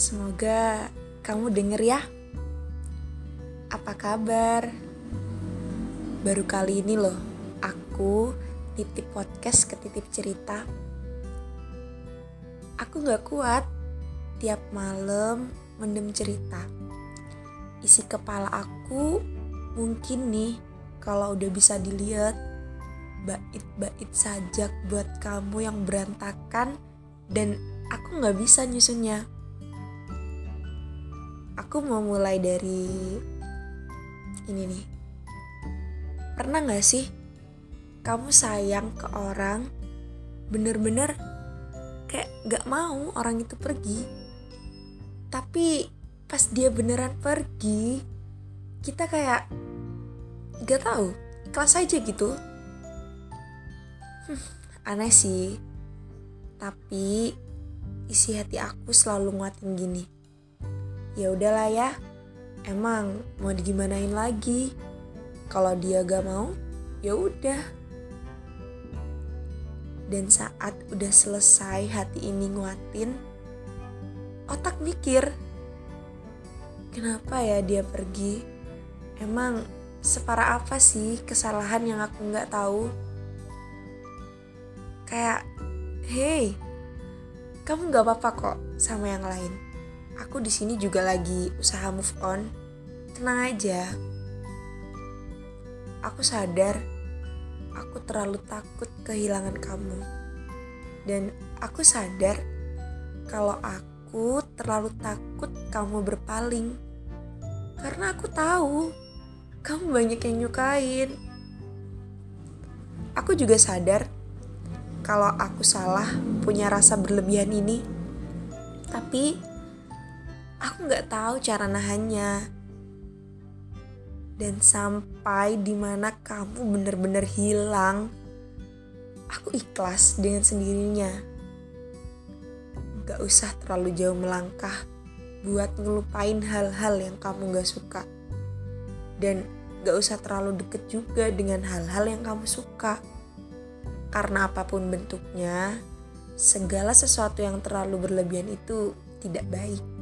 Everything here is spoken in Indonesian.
Semoga kamu denger ya. Apa kabar? Baru kali ini loh, aku titip podcast ke titip cerita. Aku gak kuat tiap malam mendem cerita. Isi kepala aku mungkin nih kalau udah bisa dilihat bait-bait sajak buat kamu yang berantakan dan aku gak bisa nyusunnya aku mau mulai dari ini nih. Pernah gak sih kamu sayang ke orang bener-bener kayak gak mau orang itu pergi. Tapi pas dia beneran pergi, kita kayak gak tahu, kelas aja gitu. Hmm, aneh sih. Tapi isi hati aku selalu nguatin gini. Ya udahlah ya emang mau digimanain lagi? Kalau dia gak mau ya udah. Dan saat udah selesai hati ini nguatin otak mikir kenapa ya dia pergi? Emang separah apa sih kesalahan yang aku nggak tahu? Kayak hey kamu nggak apa-apa kok sama yang lain aku di sini juga lagi usaha move on. Tenang aja. Aku sadar aku terlalu takut kehilangan kamu. Dan aku sadar kalau aku terlalu takut kamu berpaling. Karena aku tahu kamu banyak yang nyukain. Aku juga sadar kalau aku salah punya rasa berlebihan ini. Tapi aku nggak tahu cara nahannya. Dan sampai di mana kamu bener-bener hilang, aku ikhlas dengan sendirinya. Gak usah terlalu jauh melangkah buat ngelupain hal-hal yang kamu gak suka. Dan gak usah terlalu deket juga dengan hal-hal yang kamu suka. Karena apa pun bentuknya, segala sesuatu yang terlalu berlebihan itu tidak baik.